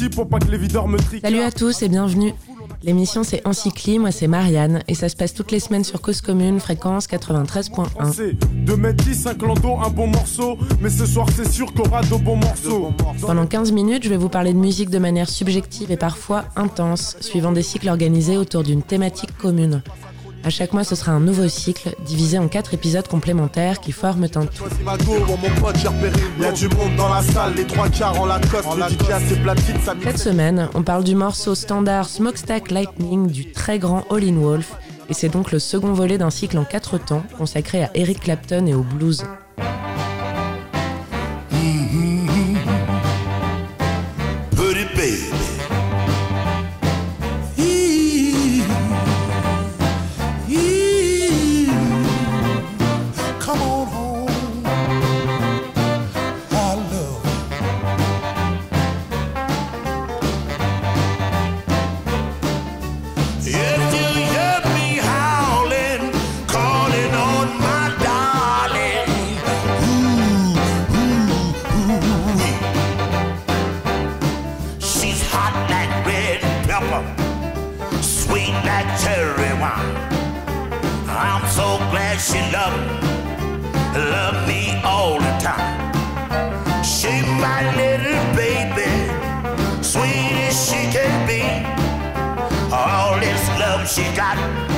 Je me fais tout petit pour pas que les videurs me triquent. Salut à tous et bienvenue. L'émission c'est Encycli, moi c'est Marianne et ça se passe toutes les semaines sur Cause Commune, fréquence 93.1. 2 mètres 10, un clando, un bon morceau, mais ce soir c'est sûr qu'on aura de bons morceaux. Pendant 15 minutes, je vais vous parler de musique de manière subjective et parfois intense, suivant des cycles organisés autour d'une thématique commune. À chaque mois, ce sera un nouveau cycle, divisé en quatre épisodes complémentaires qui forment un tout. Cette semaine, on parle du morceau standard Smokestack Lightning du très grand All in Wolf, et c'est donc le second volet d'un cycle en quatre temps consacré à Eric Clapton et au blues. love, love me all the time. She my little baby, sweet as she can be. All this love she got.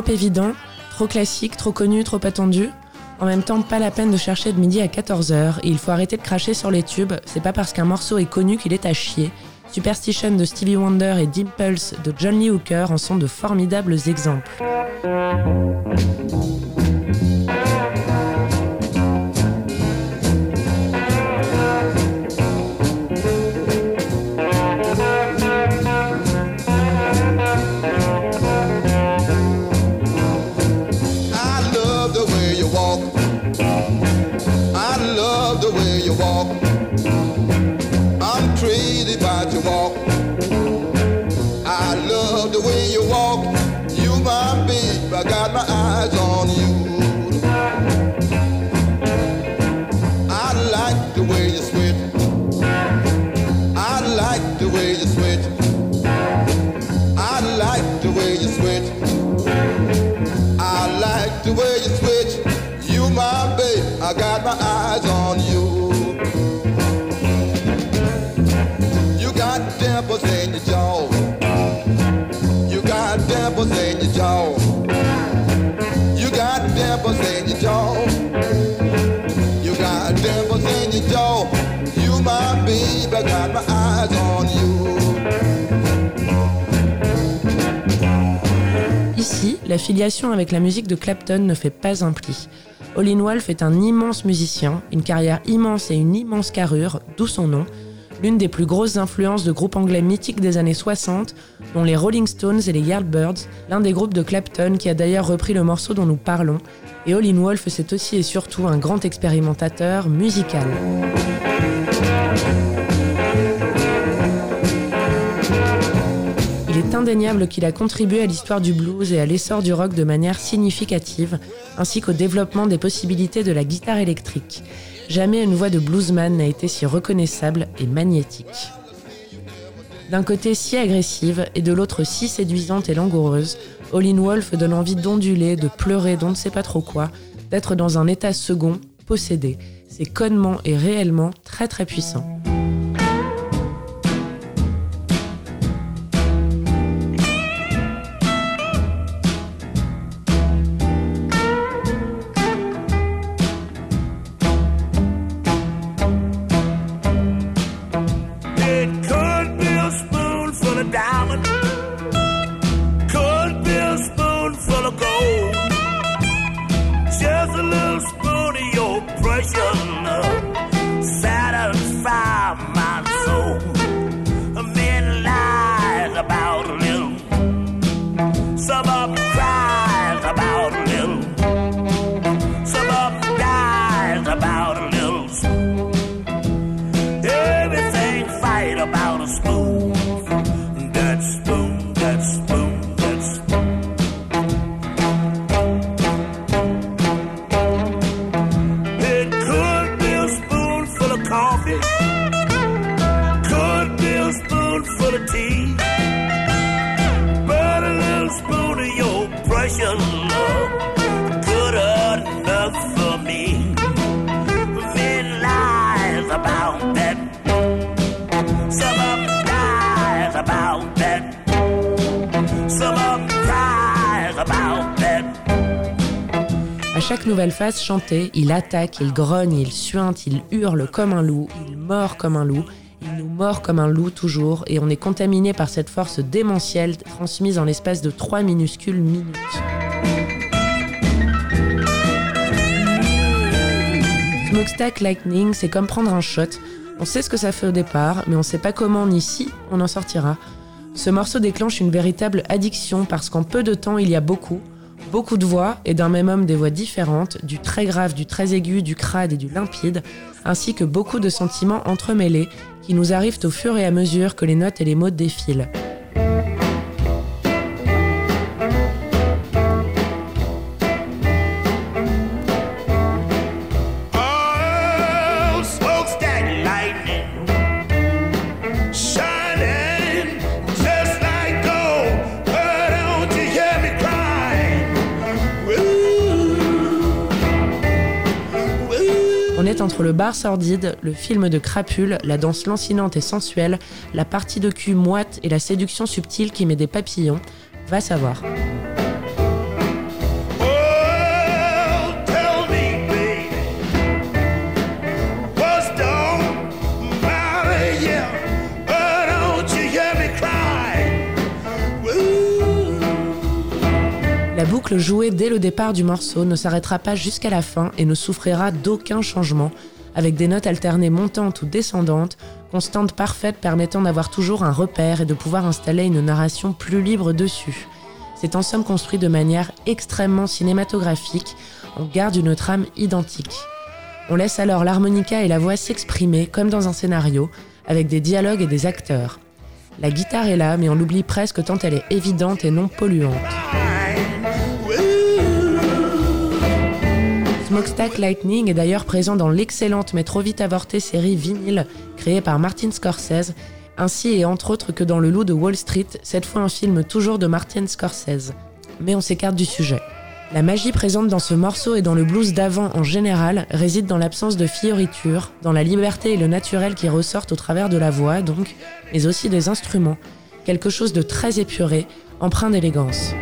Trop évident, trop classique, trop connu, trop attendu. En même temps, pas la peine de chercher de midi à 14h et il faut arrêter de cracher sur les tubes, c'est pas parce qu'un morceau est connu qu'il est à chier. Superstition de Stevie Wonder et Dimples de John Lee Hooker en sont de formidables exemples. walk. I'm crazy about your walk. I love the way you walk. You my babe, I got my eyes on. Ici, la filiation avec la musique de Clapton ne fait pas un pli. Olin Wolf est un immense musicien, une carrière immense et une immense carrure, d'où son nom, l'une des plus grosses influences de groupes anglais mythiques des années 60, dont les Rolling Stones et les Yardbirds, l'un des groupes de Clapton qui a d'ailleurs repris le morceau dont nous parlons, et Olin Wolf c'est aussi et surtout un grand expérimentateur musical. Est indéniable qu'il a contribué à l'histoire du blues et à l'essor du rock de manière significative, ainsi qu'au développement des possibilités de la guitare électrique. Jamais une voix de bluesman n'a été si reconnaissable et magnétique. D'un côté si agressive et de l'autre si séduisante et langoureuse, All Wolf donne envie d'onduler, de pleurer, d'on ne sait pas trop quoi, d'être dans un état second, possédé. C'est connement et réellement très très puissant. coffee. Could be a spoonful of tea. But a little spoon of your precious love. Chaque nouvelle phase chantée, il attaque, il grogne, il suinte, il hurle comme un loup, il mord comme un loup, il nous mord comme un loup toujours, et on est contaminé par cette force démentielle transmise en l'espace de trois minuscules minutes. Smokestack Lightning, c'est comme prendre un shot. On sait ce que ça fait au départ, mais on sait pas comment ni si on en sortira. Ce morceau déclenche une véritable addiction parce qu'en peu de temps, il y a beaucoup, beaucoup de voix et d'un même homme des voix différentes, du très grave, du très aigu, du crade et du limpide, ainsi que beaucoup de sentiments entremêlés qui nous arrivent au fur et à mesure que les notes et les mots défilent. Entre le bar sordide, le film de crapule, la danse lancinante et sensuelle, la partie de cul moite et la séduction subtile qui met des papillons. Va savoir. La boucle jouée dès le départ du morceau ne s'arrêtera pas jusqu'à la fin et ne souffrira d'aucun changement, avec des notes alternées montantes ou descendantes, constantes parfaites permettant d'avoir toujours un repère et de pouvoir installer une narration plus libre dessus. C'est en somme construit de manière extrêmement cinématographique, on garde une trame identique. On laisse alors l'harmonica et la voix s'exprimer comme dans un scénario, avec des dialogues et des acteurs. La guitare est là, mais on l'oublie presque tant elle est évidente et non polluante. Smokestack Lightning est d'ailleurs présent dans l'excellente mais trop vite avortée série Vinyl créée par Martin Scorsese, ainsi et entre autres que dans Le Loup de Wall Street, cette fois un film toujours de Martin Scorsese. Mais on s'écarte du sujet. La magie présente dans ce morceau et dans le blues d'avant en général réside dans l'absence de fioriture, dans la liberté et le naturel qui ressortent au travers de la voix donc, mais aussi des instruments, quelque chose de très épuré, empreint d'élégance.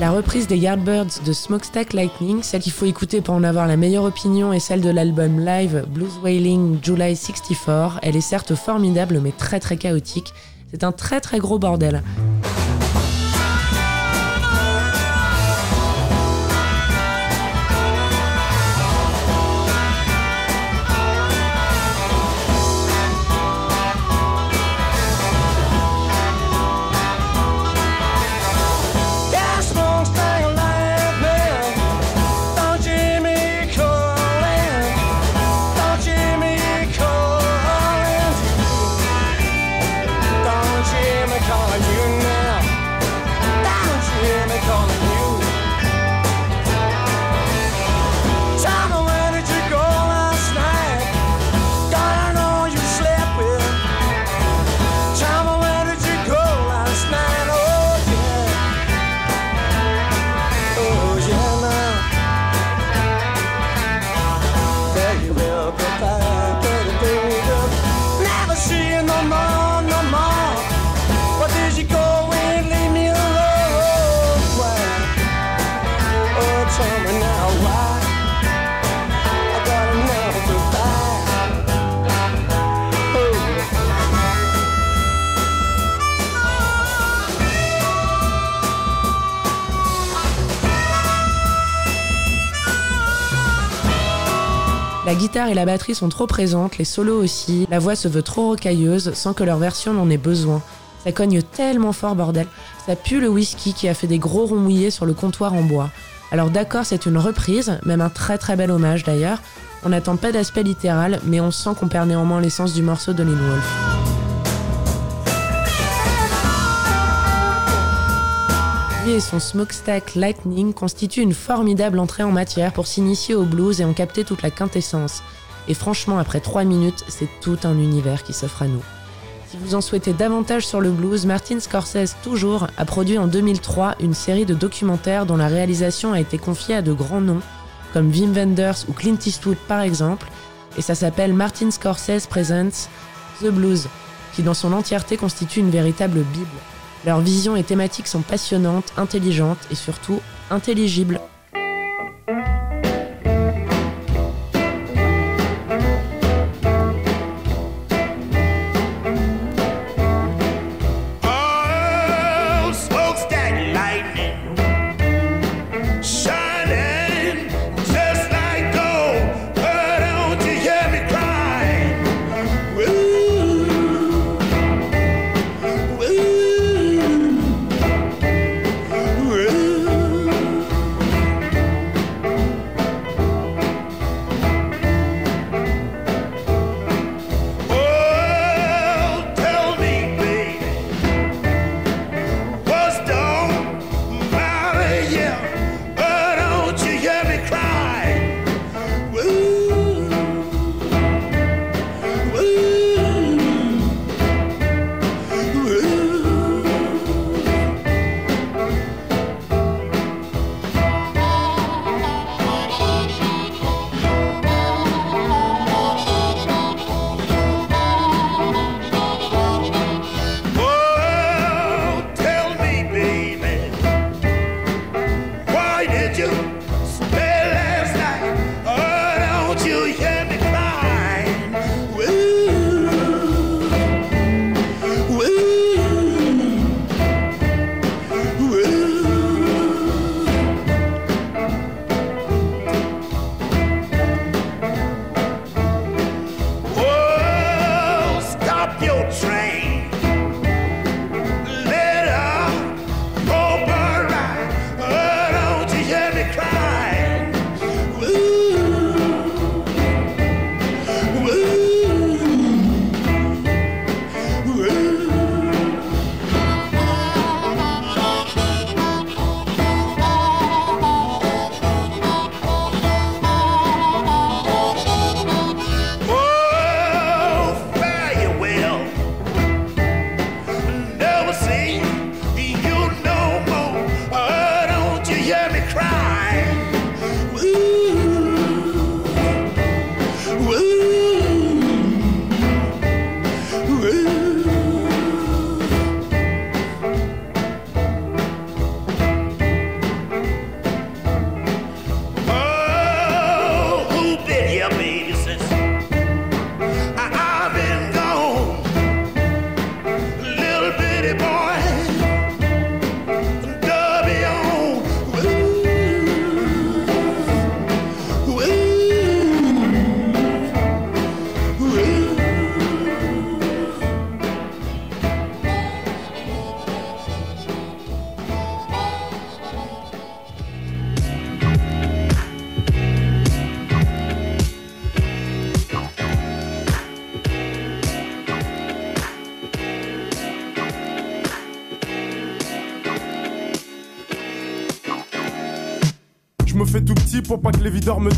La reprise des Yardbirds de Smokestack Lightning, celle qu'il faut écouter pour en avoir la meilleure opinion, est celle de l'album live Blues Wailing July 64. Elle est certes formidable mais très très chaotique. C'est un très très gros bordel. Guitare et la batterie sont trop présentes, les solos aussi, la voix se veut trop rocailleuse sans que leur version n'en ait besoin. Ça cogne tellement fort, bordel. Ça pue le whisky qui a fait des gros ronds mouillés sur le comptoir en bois. Alors d'accord, c'est une reprise, même un très très bel hommage d'ailleurs. On n'attend pas d'aspect littéral, mais on sent qu'on perd néanmoins l'essence du morceau de Lynn Wolf. Et son smokestack Lightning constituent une formidable entrée en matière pour s'initier au blues et en capter toute la quintessence. Et franchement, après 3 minutes, c'est tout un univers qui s'offre à nous. Si vous en souhaitez davantage sur le blues, Martin Scorsese, toujours, a produit en 2003 une série de documentaires dont la réalisation a été confiée à de grands noms, comme Wim Wenders ou Clint Eastwood par exemple, et ça s'appelle Martin Scorsese Presents The Blues, qui dans son entièreté constitue une véritable bible. Leurs visions et thématiques sont passionnantes, intelligentes et surtout intelligibles.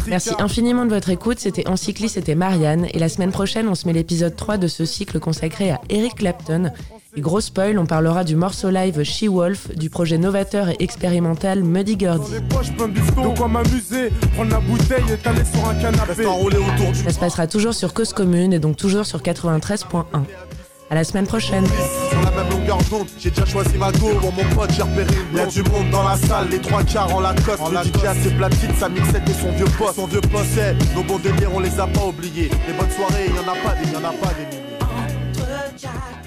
Merci infiniment de votre écoute. C'était Encycliste, c'était Marianne. Et la semaine prochaine, on se met l'épisode 3 de ce cycle consacré à Eric Clapton. Et gros spoil, on parlera du morceau live She-Wolf, du projet novateur et expérimental Muddy Gurdy. Ça se passera toujours sur Cause Commune et donc toujours sur 93.1. À la semaine prochaine. Sur la même longueur d'onde, j'ai déjà choisi ma go. Pour mon pote, j'ai repéré une Y'a du monde dans la salle, les trois quarts en Lacoste. En le DJ a ses platines, sa mixette et son vieux poste. Son vieux poste, nos bons délires, on les a pas oubliés. Les bonnes soirées, y'en a pas des, y'en a pas des milliers.